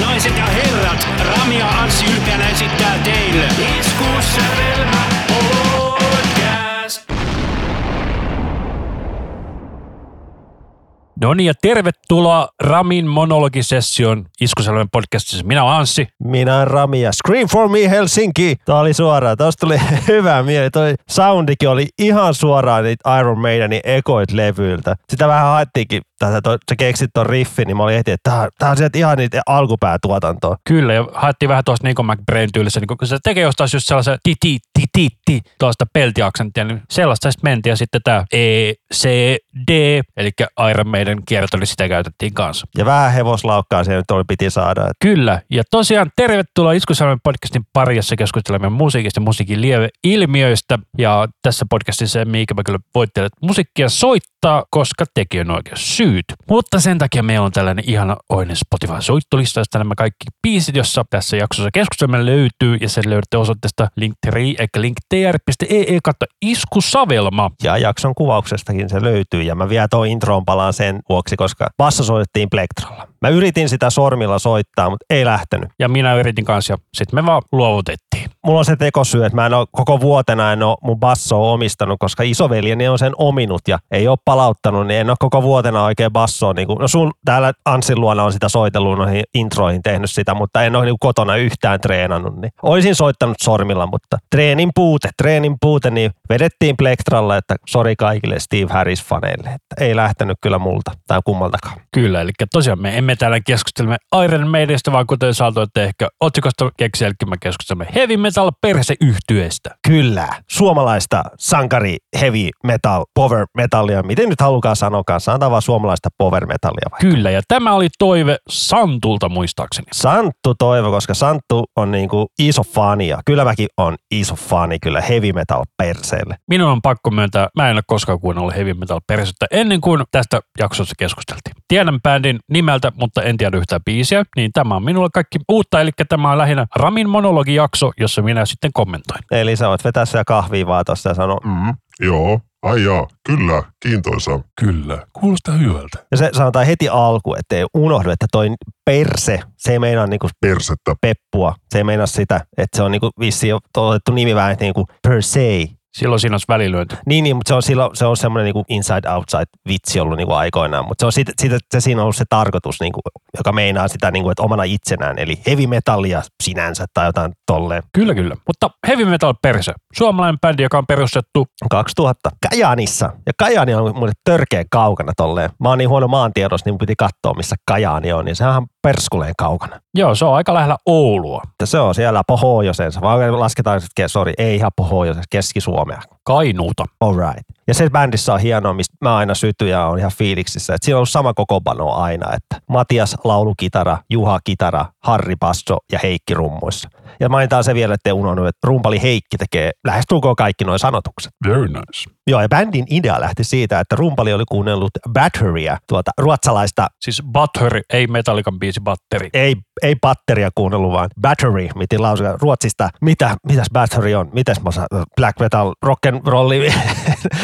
naiset ja herrat, Ramia Anssi ylpeänä esittää teille Iskussävelmä podcast. No niin, ja tervetuloa Ramin monologisession Iskuselven podcastissa. Minä olen Anssi. Minä olen Rami ja Scream for me Helsinki. Tämä oli suoraan. Tuosta tuli hyvä mieli. Toi soundikin oli ihan suoraan niitä Iron Maidenin ekoit levyiltä. Sitä vähän haettiinkin tätä, toi, sä keksit ton riffin, niin mä olin heti, että tää, tää on sieltä ihan niitä alkupäätuotantoa. Kyllä, ja haettiin vähän tuosta Nico McBrain tyylissä, niin kun se tekee jostain just sellaisen ti ti ti ti ti tuosta peltiaksenttia, niin sellaista sitten mentiin, ja sitten tämä E, C, D, eli Iron Maiden kierto, niin sitä käytettiin kanssa. Ja vähän hevoslaukkaa se nyt oli piti saada. Että Kyllä, ja tosiaan tervetuloa Iskusalmen podcastin pari, jossa keskustelemme musiikista ja musiikin lieveilmiöistä. Ja tässä podcastissa ikävä kyllä voi teille musiikkia soittaa, koska tekijän oikeus syyt. Mutta sen takia meillä on tällainen ihana oinen Spotify-soittolista, josta nämä kaikki biisit, jossa tässä jaksossa keskustelemme löytyy, ja sen löydätte osoitteesta linktree, eli linktr.ee kautta iskusavelma. ja jakson kuvauksestakin se löytyy. Ja mä vielä tuon introon palaan sen vuoksi, koska basso soitettiin plektralla. Mä yritin sitä sormilla soittaa, mutta ei lähtenyt. Ja minä yritin kanssa, ja sitten me vaan luovutettiin. Mulla on se tekosyy, että mä en ole koko vuotena en ole mun bassoa omistanut, koska isoveljeni on sen ominut ja ei ole palauttanut, niin en ole koko vuotena oikein bassoa. Niin kuin, no sun täällä Anssin luona on sitä soitellut noihin introihin tehnyt sitä, mutta en ole niin kotona yhtään treenannut. Niin. Oisin soittanut sormilla, mutta treenin puute, treenin puute, niin vedettiin plektralla, että sori kaikille Steve Harris-faneille. Että ei lähtenyt kyllä multa tai kummaltakaan. Kyllä, eli tosiaan me emme täällä keskustelemme Iron Maidenistä, vaan kuten saatoitte ehkä otsikosta keksiä, eli me keskustelemme heavy metal perseyhtyeestä. Kyllä, suomalaista sankari heavy metal, power metallia, miten nyt halukaan sanokaan, sanotaan vaan suomalaista power metallia vai? Kyllä, ja tämä oli toive Santulta muistaakseni. Santtu toivo, koska Santtu on niinku iso fani ja kyllä mäkin on iso fani kyllä heavy metal perseelle. Minun on pakko myöntää, mä en ole koskaan kuunnellut heavy metal persettä ennen kuin tästä jaksossa keskusteltiin. Tiedän bändin nimeltä, mutta en tiedä yhtään biisiä, niin tämä on minulle kaikki uutta, eli tämä on lähinnä Ramin monologijakso, jossa minä sitten kommentoin. Eli sä voit vetää siellä kahvia vaan tossa ja sanoa, mm. Joo, ai jaa, kyllä, kiintoisa. Kyllä, kuulostaa hyvältä. Ja se sanotaan heti alku, ettei unohdu, että toi perse, se ei meinaa niinku Persettä. peppua. Se ei meinaa sitä, että se on niinku vissiin otettu nimi vähän niinku per se. Silloin siinä olisi välilyönti. Niin, niin mutta se on, silloin, se on semmoinen niinku inside outside vitsi ollut niinku aikoinaan, mutta se on siitä, siitä, se siinä on ollut se tarkoitus, niinku, joka meinaa sitä, niinku, että omana itsenään, eli heavy metallia sinänsä tai jotain tolleen. Kyllä, kyllä. Mutta heavy metal perse. Suomalainen bändi, joka on perustettu 2000 Kajaanissa. Ja Kajaani on mulle törkeä kaukana tolleen. Mä oon niin huono maantiedossa, niin mun piti katsoa, missä Kajaani on. Niin se on ihan perskuleen kaukana. Joo, se on aika lähellä Oulua. Että se on siellä pohjoisessa. Vaan lasketaan sitten, sori, ei ihan pohjoisessa, Keski-Suomea. Kainuuta. Alright. Ja se bändissä on hienoa, mistä mä aina sytyn ja on ihan fiiliksissä. Että siinä on ollut sama kokopano aina, että Matias laulukitara, Juha kitara, Harri basso ja Heikki rummuissa. Ja mainitaan se vielä, että unohdu, että rumpali Heikki tekee lähestulkoon kaikki nuo sanotukset. Very nice. Joo, ja bändin idea lähti siitä, että rumpali oli kuunnellut Batterya, tuota ruotsalaista, Siis Buttery, ei Metallican biisi Batteri. ei, ei batteria kuunnellut, vaan Battery, miten lausua ruotsista. Mitä, mitäs Battery on? Mitäs mä saan? Black metal, rock and rolli.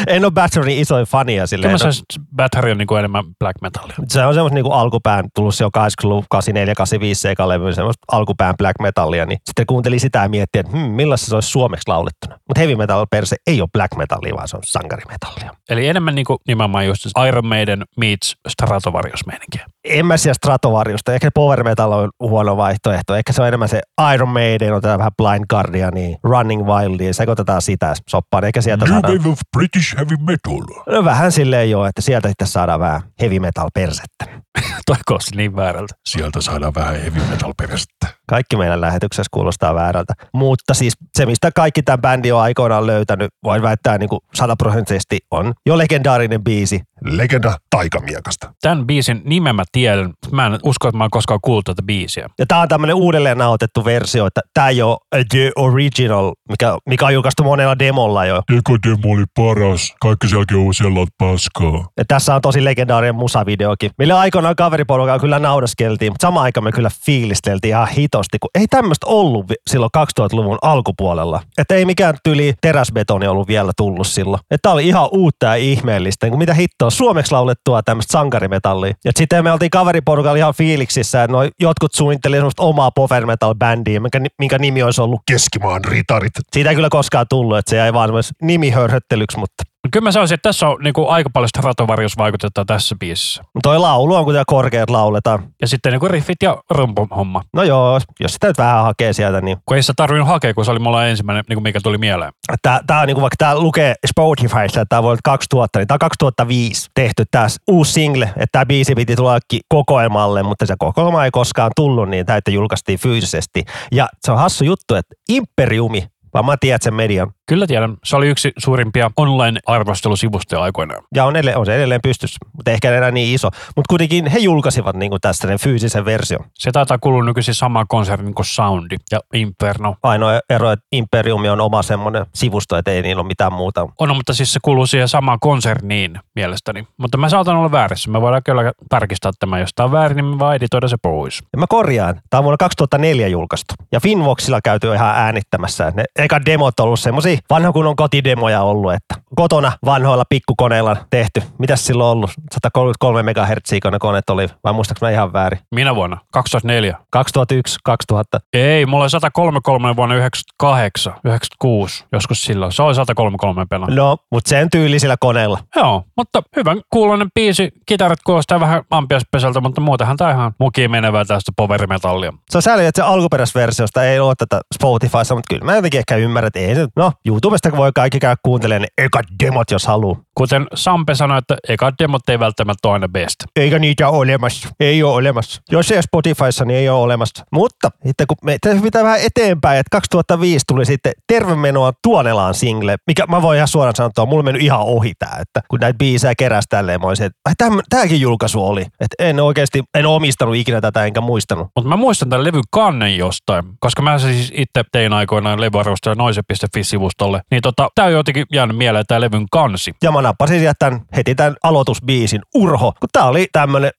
En ole Battery isoin fania silleen. Kyllä mä että Battery on niin kuin enemmän black metallia. Se on semmoista niinku alkupään, tullut se on 80-luvun 84, 85 sekalevy, semmoista alkupään black metallia, niin sitten kuuntelin sitä ja miettii, että hmm, millaista se olisi suomeksi laulettuna. Mutta heavy metal per se ei ole black metallia, vaan se on sankarimetallia. Eli enemmän niin kuin nimenomaan just Iron Maiden meets Stratovarius meininkiä. En mä siellä Stratovariusta, ehkä power metal on huono vaihtoehto. Ehkä se on enemmän se Iron Maiden, otetaan vähän Blind Guardiania, Running Wildia, sekoitetaan sitä soppaan, eikä sieltä New saada... wave of British heavy metal. No vähän silleen jo, että sieltä sitten saadaan vähän heavy metal persettä. Toi kuulosti niin väärältä. Sieltä saadaan vähän heavy metal perästä. Kaikki meidän lähetyksessä kuulostaa väärältä. Mutta siis se, mistä kaikki tämän bändi on aikoinaan löytänyt, voin väittää niin kuin sataprosenttisesti, on jo legendaarinen biisi. Legenda taikamiekasta. Tämän biisin nimen mä tiedän, mutta mä en usko, että mä oon koskaan kuullut tätä biisiä. Ja tämä on tämmöinen uudelleen nauhoitettu versio, että tämä ei ole The Original, mikä, mikä on julkaistu monella demolla jo. Eka demo oli paras. Kaikki sen jälkeen on paskaa. Ja tässä on tosi legendaarinen musavideokin. Millä aikoinaan kaveriporukalla kyllä naudaskeltiin, mutta samaan aikaan me kyllä fiilisteltiin ihan hitosti, kun ei tämmöistä ollut silloin 2000-luvun alkupuolella. Että ei mikään tyli teräsbetoni ollut vielä tullut silloin. Että oli ihan uutta ja ihmeellistä. Kuin mitä hittoa, suomeksi laulettua tämmöistä sankarimetallia. Ja sitten me oltiin kaveriporukalla ihan fiiliksissä, että noi jotkut suunnitteli semmoista omaa power metal bändiä, minkä, minkä nimi olisi ollut. Keskimaan ritarit. Siitä ei kyllä koskaan tullut, että se jäi vaan nimihörhöttelyksi, mutta Kyllä mä sanoisin, että tässä on niinku aika paljon stratovarjosvaikutetta tässä biisissä. toi laulu on, kun tää korkeat lauletaan. Ja sitten niinku riffit ja rumpuhomma. No joo, jos sitä nyt vähän hakee sieltä, niin Kun ei sitä tarvinnut hakea, kun se oli mulla ensimmäinen, niinku mikä tuli mieleen. Tää, tää on niinku, vaikka tää lukee Spotifyssa, että tää on vuodelta 2000, niin tää on 2005 tehty tää uusi single, että tää biisi piti tullakin kokoelmalle, mutta se kokoelma ei koskaan tullut, niin täyttä julkaistiin fyysisesti. Ja se on hassu juttu, että Imperiumi, vaan mä tiedän sen median, Kyllä tiedän, se oli yksi suurimpia online-arvostelusivustoja aikoinaan. ja on, edelleen, on se edelleen pystyssä, mutta ehkä enää niin iso. Mutta kuitenkin he julkaisivat niinku tästä sen fyysisen version. Se taitaa kuulua nykyisin samaan konsernin kuin Soundi ja Inferno. Ainoa ero, että Imperiumi on oma semmoinen sivusto, että ei niillä ole mitään muuta. On, mutta siis se kuuluu siihen samaan konserniin mielestäni. Mutta mä saatan olla väärässä. Me voidaan kyllä tarkistaa tämä. Jos tämä on väärin, niin me vaan editoida se pois. Ja mä korjaan, tämä on vuonna 2004 julkaistu. Ja Finvoxilla käyty ihan äänittämässä. Ne eka demot on ollut semmosia vanha kunnon kotidemoja ollut, että kotona vanhoilla pikkukoneilla tehty. Mitäs silloin ollut? 133 MHz kun ne koneet oli, vai muistaaks mä ihan väärin? Minä vuonna? 2004. 2001, 2000. Ei, mulla oli 133 vuonna 98, 96, joskus silloin. Se oli 133 pela. No, mutta sen tyylisillä koneilla. Joo, mutta hyvän kuulonen biisi. Kitarat kuulostaa vähän ampiaspesältä, mutta muutenhan tää ihan mukiin menevää tästä poverimetallia. Se on sääli, että se alkuperäisversiosta ei ole tätä Spotifyssa, mutta kyllä mä jotenkin ehkä ymmärrän, että ei se, no YouTubesta voi kaikki käydä kuuntelemaan ne ekat demot, jos haluaa. Kuten Sampe sanoi, että eka demot ei välttämättä ole aina best. Eikä niitä ole olemassa. Ei ole olemassa. Jos ei ole Spotifyssa, niin ei ole olemassa. Mutta sitten kun me pitää vähän eteenpäin, että 2005 tuli sitten Tervemenoa Tuonelaan single, mikä mä voin ihan suoraan sanoa, että mulla mennyt ihan ohi tää, että kun näitä biisejä keräsi tälleen, mä olisin, että ai, täm, tääkin julkaisu oli. Että en oikeasti, en omistanut ikinä tätä enkä muistanut. Mutta mä muistan tämän levyn kannen jostain, koska mä siis itse tein aikoinaan levyarvostaja noise.fi-sivustolle. Niin tota, tää on jotenkin jäänyt mieleen tää levyn kansi. Ja mä nappasin sieltä tämän, heti tämän aloitusbiisin Urho, kun tää oli tämmönen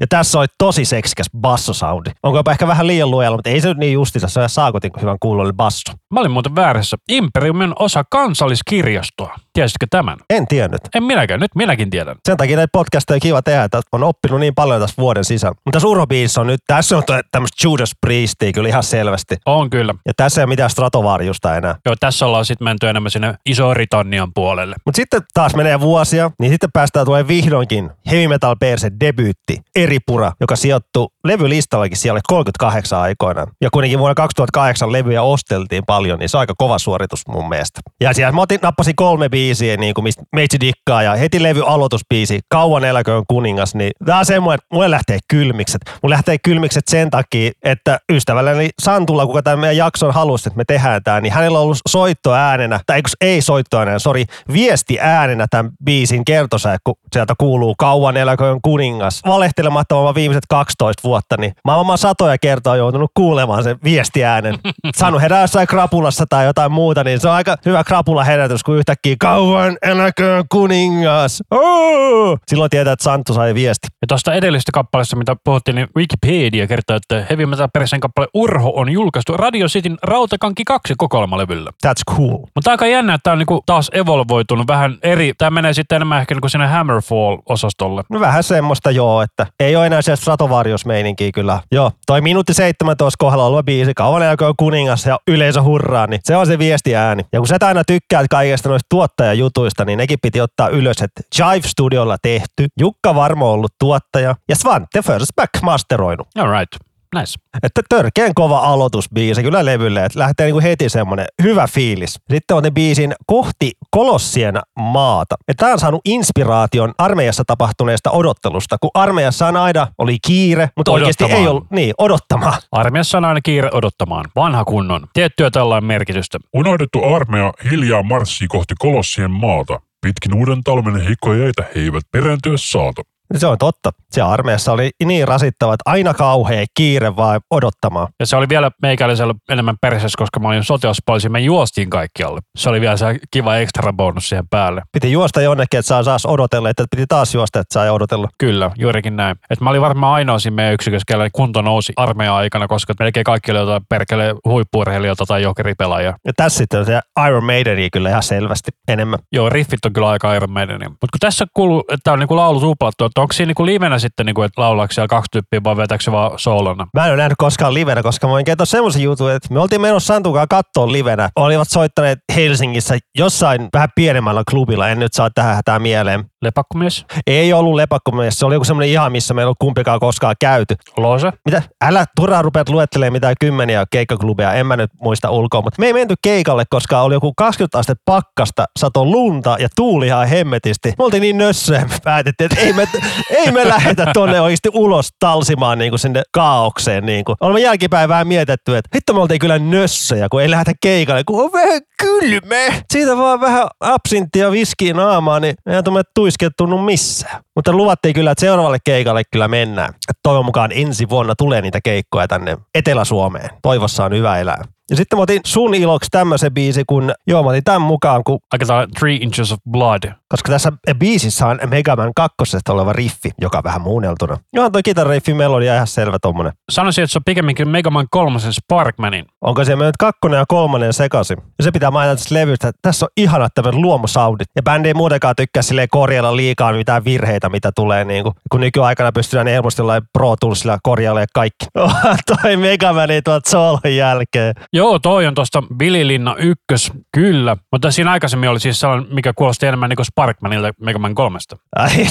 ja tässä oli tosi seksikäs bassosoundi. Onko jopa ehkä vähän liian luojalla, mutta ei se nyt niin justiinsa, se on saakotin hyvän kuulollinen basso. Mä olin muuten väärässä. Imperium on osa kansalliskirjastoa. Tiesitkö tämän? En tiennyt. En minäkään, nyt minäkin tiedän. Sen takia näitä podcasteja kiva tehdä, että on oppinut niin paljon tässä vuoden sisällä. Mutta tässä on nyt, tässä on tämmöistä Judas Priestia kyllä ihan selvästi. On kyllä. Ja tässä ei ole mitään Stratovariusta enää. Joo, tässä ollaan sitten menty enemmän sinne Iso-Britannian puolelle. Mutta sitten taas menee vuosia, niin sitten päästään tulee vihdoinkin Heavy Metal Perse debyytti Eripura, joka sijoittuu levylistallakin siellä 38 aikoinaan. Ja kuitenkin vuonna 2008 levyjä osteltiin paljon, niin se on aika kova suoritus mun mielestä. Ja siellä mä otin, nappasin kolme biisiä, niin kuin mistä meitsi dikkaa, ja heti levy aloitusbiisi, Kauan eläköön kuningas, niin tää on semmoinen, että mulle lähtee kylmikset. Mulle lähtee kylmikset sen takia, että ystävälläni Santulla, kuka tämän meidän jakson halusi, että me tehdään tämä, niin hänellä on ollut soittoäänenä, tai ei soittoäänenä, sori, viesti äänenä tämän biisin kertosä, kun sieltä kuuluu Kauan eläköön kuningas. Valehtelematta mä viimeiset 12 vuotta, niin mä oon satoja kertaa joutunut kuulemaan sen viestiäänen. Saanut herää jossain krapulassa tai jotain muuta, niin se on aika hyvä krapula herätys, kun yhtäkkiä Kauan eläköön kuningas. Oh! Silloin tietää, että Santtu sai viesti. Ja tuosta edellisestä kappaleesta, mitä puhuttiin, niin Wikipedia kertoo, että Heavy Metal Persen kappale Urho on julkaistu Radio Cityn Rautakanki 2 kokoelmalevyllä. That's cool. Mutta aika jännä, että tämä on niinku taas evolvoitunut vähän eri. Tämä menee sitten enemmän ehkä niinku sinne Hammerfall-osastolle. No vähän semmoista joo, että ei ole enää se Stratovarius-meininkiä kyllä. Joo, toi minuutti 17 kohdalla oleva biisi, kauan eläköön kuningas ja yleisö hurraa, niin se on se viestiääni. Ja kun sä aina tykkäät kaikesta noista tuottajajutuista, niin nekin piti ottaa ylös, että Jive Studiolla tehty, Jukka Varmo ollut tuottaja ja Svante Forsback masteroinut. All right. Nice. Että törkeän kova aloitusbiisi kyllä levylle, että lähtee niinku heti semmonen hyvä fiilis. Sitten on biisin Kohti Kolossien maata. Tämä on saanut inspiraation armeijassa tapahtuneesta odottelusta, kun armeijassa on aina oli kiire, mutta oikeasti ei ollut, niin, odottamaan. Armiassa on aina kiire odottamaan. Vanha kunnon. Tiettyä tällainen merkitystä. Unohdettu armeija hiljaa marssii kohti kolossien maata. Pitkin uuden talven heikkoja jäitä he eivät perääntyä saata. Se on totta. Se armeijassa oli niin rasittava, että aina kauhea kiire vaan odottamaan. Ja se oli vielä meikäläisellä enemmän perseessä, koska mä olin sotilaspoliisi, me juostiin kaikkialle. Se oli vielä se kiva ekstra bonus siihen päälle. Piti juosta jonnekin, että saa taas odotella, että piti taas juosta, että saa odotella. Kyllä, juurikin näin. Et mä olin varmaan ainoa siinä meidän yksikössä, kellä kunto nousi armeijan aikana, koska melkein kaikki oli jotain perkele huippuurheilijoita tai jokeripelaajia. Ja tässä sitten on se Iron Maideni kyllä ihan selvästi enemmän. Joo, riffit on kyllä aika Iron Maidenia. Mutta kun tässä kuuluu, että on niinku laulu tuplattu, että onko siinä niinku livenä sitten, niinku, että laulaako siellä kaksi tyyppiä vai vetääkö se vaan soolona? Mä en ole nähnyt koskaan livenä, koska mä voin kertoa semmoisen jutun, että me oltiin menossa Santukaan kattoon livenä. Olivat soittaneet Helsingissä jossain vähän pienemmällä klubilla, en nyt saa tähän hätään mieleen. Lepakkomies? Ei ollut lepakkomies, se oli joku semmoinen ihan, missä meillä ei ollut kumpikaan koskaan käyty. Loose? Mitä? Älä turhaan rupeat luettelemaan mitään kymmeniä keikkaklubeja, en mä nyt muista ulkoa, mutta me ei menty keikalle, koska oli joku 20 astetta pakkasta, sato lunta ja tuuli ihan hemmetisti. Me oltiin niin nössöjä, me päätettiin, että ei me, ei me lähetä tonne oikeasti ulos talsimaan niin kuin sinne kaaukseen. Niin kuin. Olemme jälkipäin vähän mietitty, että hitto me oltiin kyllä nössöjä, kun ei lähdetä keikalle, kun on vähän kylmä. Siitä vaan vähän absinttia viskiä naamaan, niin tuomme tuiskeet tunnu missään. Mutta luvattiin kyllä, että seuraavalle keikalle kyllä mennään. Toivon mukaan ensi vuonna tulee niitä keikkoja tänne Etelä-Suomeen. Toivossa on hyvä elää. Ja sitten mä otin sun iloksi tämmöisen biisi, kun joo mä otin tämän mukaan, kun, Aika tää Three Inches of Blood. koska tässä biisissä on Mega Man kakkosesta oleva riffi, joka on vähän muunneltuna. Joo, toi kitarariffi melodia ihan selvä tommonen. Sanoisin, että se on pikemminkin Mega Man 3 Sparkmanin. Onko se mennyt kakkonen ja kolmonen sekaisin? Ja se pitää mainita tästä levystä, että tässä on ihanat tämmöiset luomusaudit. Ja bändi ei muutenkaan tykkää silleen korjalla liikaa mitään virheitä, mitä tulee niin kuin, kun nykyaikana pystytään helposti Pro Toolsilla korjailemaan kaikki. toi Mega Man tuolta jälkeen. Joo, toi on tuosta Billy Linna ykkös, kyllä. Mutta siinä aikaisemmin oli siis sellainen, mikä kuulosti enemmän niin kuin Sparkmanilta Mega Man 3. Ai.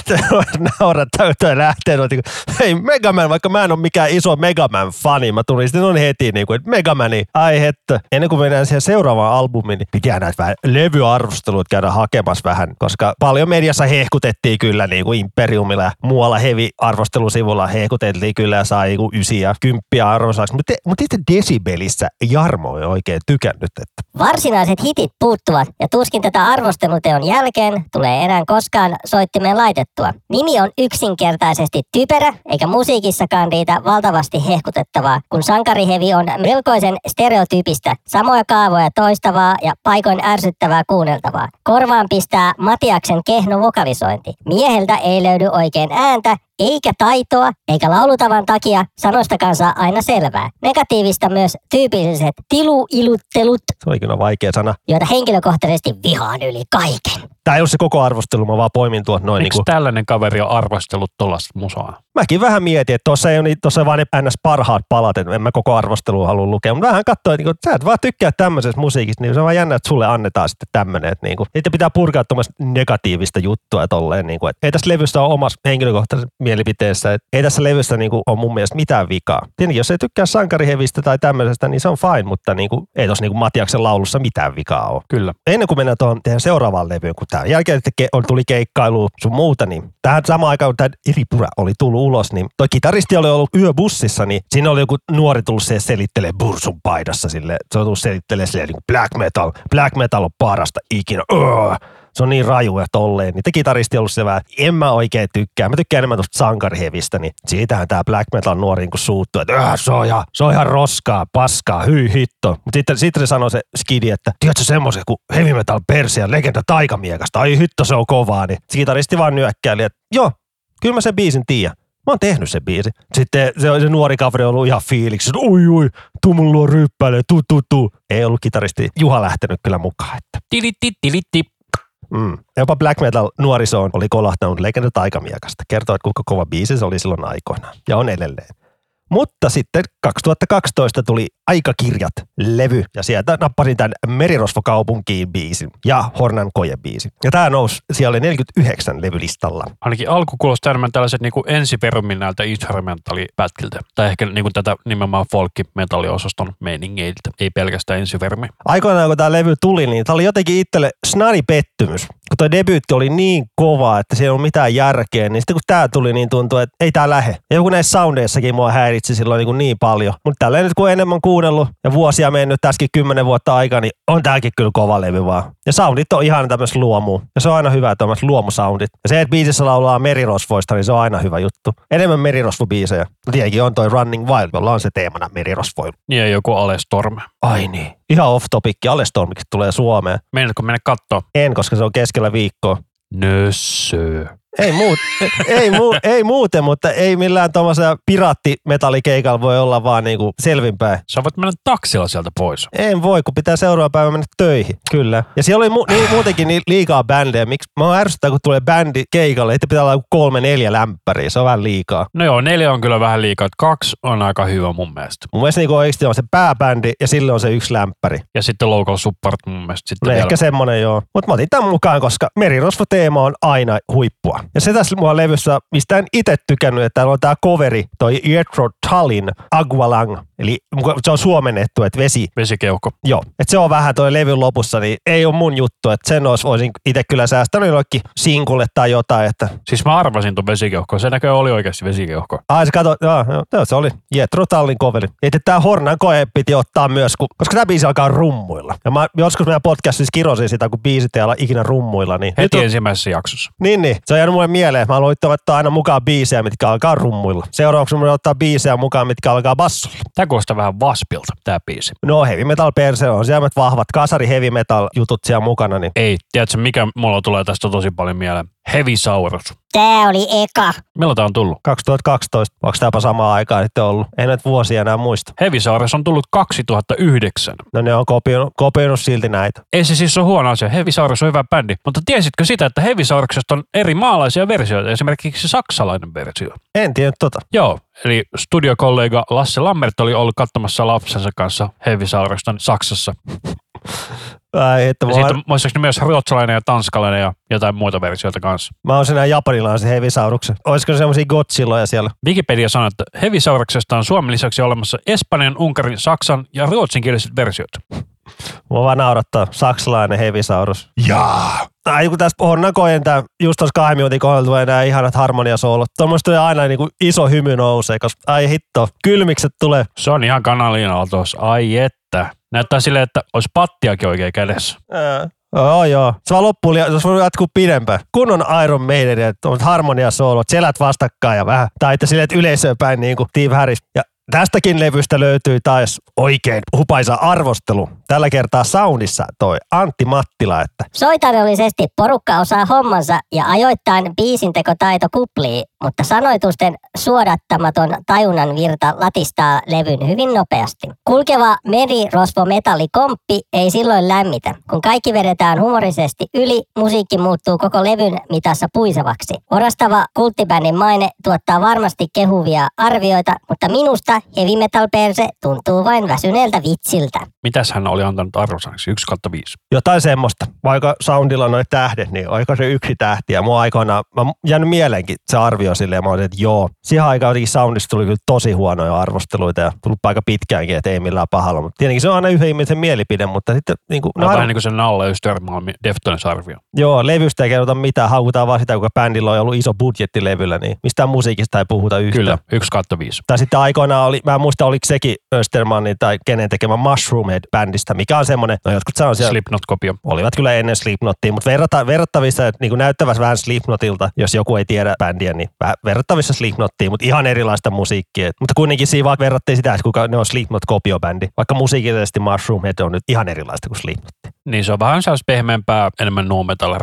No, niin kuin, hei Megaman, vaikka mä en ole mikään iso Megaman-fani, mä tulin sitten on heti niin kuin, että Megamani, ai hetto. Ennen kuin mennään siihen seuraavaan albumiin, niin pitää näitä vähän levyarvostelut käydä hakemassa vähän, koska paljon mediassa hehkutettiin kyllä niin kuin Imperiumilla ja muualla heavy arvostelusivulla hehkutettiin kyllä ja sai niin kuin ysiä ja kymppiä arvosaksi. Mutta, mutta itse Decibelissä Jarmo ei oikein tykännyt, että Varsinaiset hitit puuttuvat ja tuskin tätä arvosteluteon jälkeen tulee enää koskaan soittimeen laitettua. Nimi on yksinkertaisesti typerä, eikä musiikissakaan riitä valtavasti hehkutettavaa, kun sankarihevi on melkoisen stereotyypistä, samoja kaavoja toistavaa ja paikoin ärsyttävää kuunneltavaa. Korvaan pistää Matiaksen kehno vokalisointi. Mieheltä ei löydy oikein ääntä, eikä taitoa, eikä laulutavan takia sanostakaan saa aina selvää. Negatiivista myös tyypilliset tiluiluttelut, se oli kyllä vaikea sana. joita henkilökohtaisesti vihaan yli kaiken. Tämä ei ole se koko arvostelu, mä vaan poimin tuot noin. Miksi Niin kuin, tällainen kaveri on arvostellut tuollaista musaa? Mäkin vähän mietin, että tuossa ei ole, tuossa vaan ne ns. parhaat palat, että en mä koko arvostelua halua lukea. Mutta vähän katsoa, että niin sä et vaan tykkää tämmöisestä musiikista, niin se on vaan jännä, että sulle annetaan sitten tämmöinen. Että niin kuin, niitä pitää purkaa tuommoista negatiivista juttua tolleen. Niin kuin, että ei tässä levystä ole omassa henkilökohtaisessa mielipiteessä. Että ei tässä levystä niin kuin, ole mun mielestä mitään vikaa. Tietenkin jos ei tykkää sankarihevistä tai tämmöisestä, niin se on fine, mutta niin kuin, ei tuossa niin Matiaksen laulussa mitään vikaa ole. Kyllä. Ennen kuin mennään tuohon tehdään seuraavaan levyyn, kun tämän jälkeen tuli keikkailu sun muuta, niin tähän samaan aikaan, kun tämä Iripura oli tullut ulos, niin toi kitaristi oli ollut yöbussissa, niin siinä oli joku nuori tullut se selittelee bursun paidassa sille. Se on tullut selittelee silleen niin black metal, black metal on parasta ikinä. Öö. Se on niin raju ja tolleen. Niin kitaristi on ollut se vähän, en mä oikein tykkää. Mä tykkään enemmän tuosta sankarihevistä, niin siitähän tää black metal nuori niin suuttuu, että öö, se, on ihan, se on ihan roskaa, paskaa, hyi hitto. Mutta sitten, sitten sanoi se skidi, että tiedätkö semmoisen kuin heavy metal persia, legenda taikamiekasta, ai hitto se on kovaa. Niin se kitaristi vaan nyökkäili, että joo, kyllä mä sen biisin tiedän. Mä oon tehnyt sen biisi. Sitten se, se nuori kaveri on ollut ihan fiiliksi, että oi oi, tuu mun luo ryppäile, tuu tuu tuu. Ei ollut kitaristi Juha lähtenyt kyllä mukaan. Että. Tilitti, tilitti. Mm. Jopa black metal nuorisoon oli kolahtanut legenda taikamiekasta. Kertoo, että kuinka kova biisi se oli silloin aikoinaan. Ja on edelleen. Mutta sitten 2012 tuli Aikakirjat levy ja sieltä nappasin tämän Merirosvokaupunkiin biisin ja Hornan koje biisi. Ja tämä nousi siellä 49 levylistalla. Ainakin alku kuulosti enemmän tällaiset niin ensiperumin näiltä instrumentalipätkiltä. Tai ehkä niin kuin tätä nimenomaan folkki-metalliosaston meiningeiltä. Ei pelkästään ensivermi. Aikoinaan kun tämä levy tuli, niin tämä oli jotenkin itselle snari pettymys. Toi debyytti oli niin kova, että siellä ei ollut mitään järkeä, niin sitten kun tää tuli, niin tuntui, että ei tää lähe. Ja joku näissä soundeissakin mua häiritsi silloin niin, kuin niin paljon. Mutta tällä nyt kun on enemmän kuunnellut ja vuosia mennyt tässäkin kymmenen vuotta aikaa, niin on tääkin kyllä kova levy vaan. Ja soundit on ihan tämmöistä luomua. Ja se on aina hyvä, että on luomusoundit. Ja se, että biisissä laulaa merirosvoista, niin se on aina hyvä juttu. Enemmän merirosvobiisejä. No tietenkin on toi Running Wild, jolla on se teemana merirosvoilu. Ja joku Alestorm. Ai niin. Ihan off topic. Alestormiksi tulee Suomeen. Meinaatko mennä kattoo? En, koska se on keskellä viikkoa. Nössö. Ei, muut, ei, mu, ei muuten, mutta ei millään tuommoisella piraattimetallikeikalla voi olla vaan niinku selvinpäin. Sä voit mennä taksilla sieltä pois. En voi, kun pitää seuraava päivä mennä töihin. Kyllä. Ja siellä oli mu- niin, muutenkin niin liikaa bändejä. Miksi? Mä oon ärsyttää, kun tulee bändi keikalle, että pitää olla kolme, neljä lämpäriä. Se on vähän liikaa. No joo, neljä on kyllä vähän liikaa. Kaksi on aika hyvä mun mielestä. Mun mielestä niin oikeasti on se pääbändi ja sille on se yksi lämpäri. Ja sitten local support mun mielestä sitten No vielä. ehkä semmonen joo. Mutta mä otin tämän mukaan, koska merirosvo-teema on aina huippua. Ja se tässä mua levyssä, mistä en itse tykännyt, että täällä on tää coveri, toi Jethro Tullin Agualang. Eli se on suomennettu, että vesi. Vesikeuhko. Joo. Että se on vähän toi levyn lopussa, niin ei ole mun juttu. Että sen olisi, voisin itse kyllä säästänyt jollekin sinkulle tai jotain. Että Siis mä arvasin ton vesikeuhko. Se näkö oli oikeasti vesikeuhko. Ai se kato, joo, joo, se oli Jethro Tullin coveri. Että tää Hornan koe piti ottaa myös, kun, koska tämä biisi alkaa rummuilla. Ja mä joskus meidän podcastissa kirosin sitä, kun biisit ei ala ikinä rummuilla. Niin Heti on- ensimmäisessä jaksossa. Niin, niin. Se on jäänyt mulle mieleen, mä aloin ottaa aina mukaan biisejä, mitkä alkaa rummuilla. Seuraavaksi mulle ottaa biisejä mukaan, mitkä alkaa bassolla. Tää kuulostaa vähän vaspilta, tää biisi. No heavy metal perse on siellä vahvat kasari heavy metal jutut siellä mukana, niin Ei, tiedätkö mikä mulla tulee tästä tosi paljon mieleen? Hevisaurus. Tää oli eka. Milloin tää on tullut? 2012, onko tämäpä samaa aikaa sitten ollut? En näitä vuosia enää muista. Hevisaurus on tullut 2009. No ne on kopioinut, kopioinut silti näitä. Ei se siis ole huono asia. Hevisaurus on hyvä bändi. Mutta tiesitkö sitä, että Hevisauruksesta on eri maalaisia versioita, esimerkiksi saksalainen versio? En tiedä tota. Joo, eli studiokollega Lasse Lammert oli ollut katsomassa lapsensa kanssa Hevisaurusta Saksassa. Ai, että Ja mä, siitä oon, on muistaakseni myös ruotsalainen ja tanskalainen ja jotain muita versioita kanssa. mä oon sen japanilaisen hevisauruksen. Olisiko semmoisia Godzilloja siellä? Wikipedia sanoo, että Hevisauruksesta on Suomen lisäksi olemassa Espanjan, Unkarin, Saksan ja ruotsinkieliset versiot. Mua vaan naurattaa. Saksalainen hevisaurus. Jaa. Ai kun tästä Honnakojen tää just tuossa kahden minuutin kohdalla tulee nämä ihanat harmoniasoolot. Tuommoista tulee aina niinku iso hymy nousee, koska ai hitto, kylmikset tulee. Se on ihan kanaliinalla tuossa. Ai että. Näyttää silleen, että olisi pattiakin oikein kädessä. Ää. Joo, joo. Se vaan loppuu, liian- jos voi jatkuu pidempään. Kunnon Iron Maiden, että on harmoniasoolot, selät vastakkain ja vähän. Tai että silleen, että yleisöön päin niin kuin Steve Harris. Ja tästäkin levystä löytyy taas oikein hupaisa arvostelu. Tällä kertaa soundissa toi Antti Mattila, että Soitanollisesti porukka osaa hommansa ja ajoittain biisintekotaito kuplii, mutta sanoitusten suodattamaton tajunnan virta latistaa levyn hyvin nopeasti. Kulkeva merirosvo-metallikomppi ei silloin lämmitä. Kun kaikki vedetään humorisesti yli, musiikki muuttuu koko levyn mitassa puisevaksi. Orastava kulttibändin maine tuottaa varmasti kehuvia arvioita, mutta minusta heavy metal perse tuntuu vain väsyneeltä vitsiltä. Mitäs hän oli antanut arvosanaksi? 1 kautta 5. jotain semmoista. Vaikka soundilla noin tähdet, niin aika se yksi tähti. Ja mua aikoinaan, mä jäänyt mieleenkin se arvio silleen, ja mä olin, että joo. Siihen aikaan jotenkin soundista tuli kyllä tosi huonoja arvosteluita ja tullut aika pitkäänkin, että ei millään pahalla. Mutta tietenkin se on aina yhden ihmisen mielipide, mutta sitten niin kuin, No, vähän niin kuin se Nalle Östermalmi Deftones-arvio. joo, levystä ei kerrota mitään, haukutaan vaan sitä, kuinka bändillä on ollut iso budjetti levyllä, niin mistään musiikista ei puhuta yhtään. Kyllä, 1 kautta 5. Tai sitten aikoinaan oli, mä en muista oliko sekin Östermanin tai kenen tekemä Mushroomhead-bändistä, mikä on semmoinen, no jotkut sanoo siellä, Slipknot-kopio. olivat kyllä ennen Slipknottia, mutta verrata, verrattavissa, että niin näyttävässä vähän Slipknotilta, jos joku ei tiedä bändiä, niin vähän verrattavissa Slipknottiin, mutta ihan erilaista musiikkia. Mutta kuitenkin siinä vaan verrattiin sitä, että kuka ne on Slipknot-kopiobändi, vaikka musiikillisesti Mushroomhead on nyt ihan erilaista kuin Slipknotti. Niin se on vähän sellaista pehmeämpää, enemmän nu metal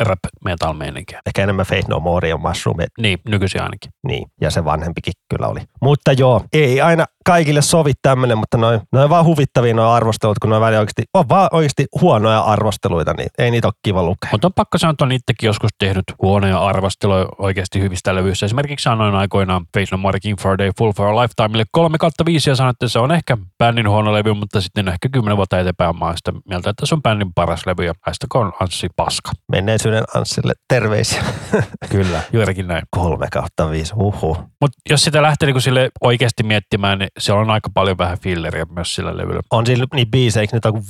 rap, metal meininkiä. Ehkä enemmän Faith No More ja Mushroomhead, Niin, nykyisin ainakin. niin, ja se vanhempikin kyllä oli. Mutta joo, ei aina kaikille sovi tämmöinen, mutta noin noin vaan huvittavia noin arvostelut, kun noin välillä oikeasti, on vaan oikeasti huonoja arvosteluita, niin ei niitä ole kiva lukea. Mutta on pakko sanoa, että on itsekin joskus tehnyt huonoja arvosteluja oikeasti hyvistä levyistä. Esimerkiksi anoin aikoinaan Face No More King for a Day Full for a Lifetimeille 3 kautta 5 ja sanoin, että se on ehkä bändin huono levy, mutta sitten ehkä 10 vuotta eteenpäin mä sitä mieltä, että se on bändin paras levy ja haistakoon Anssi paska. Menneisyyden Anssille terveisiä. Kyllä, juurikin näin. Kolme kautta viisi, uhu. Mutta jos sitä lähtee niinku sille oikeasti miettimään, siellä on aika paljon vähän filleriä myös sillä levyllä. On siinä niin biisejä, eikö niitä on 15-14?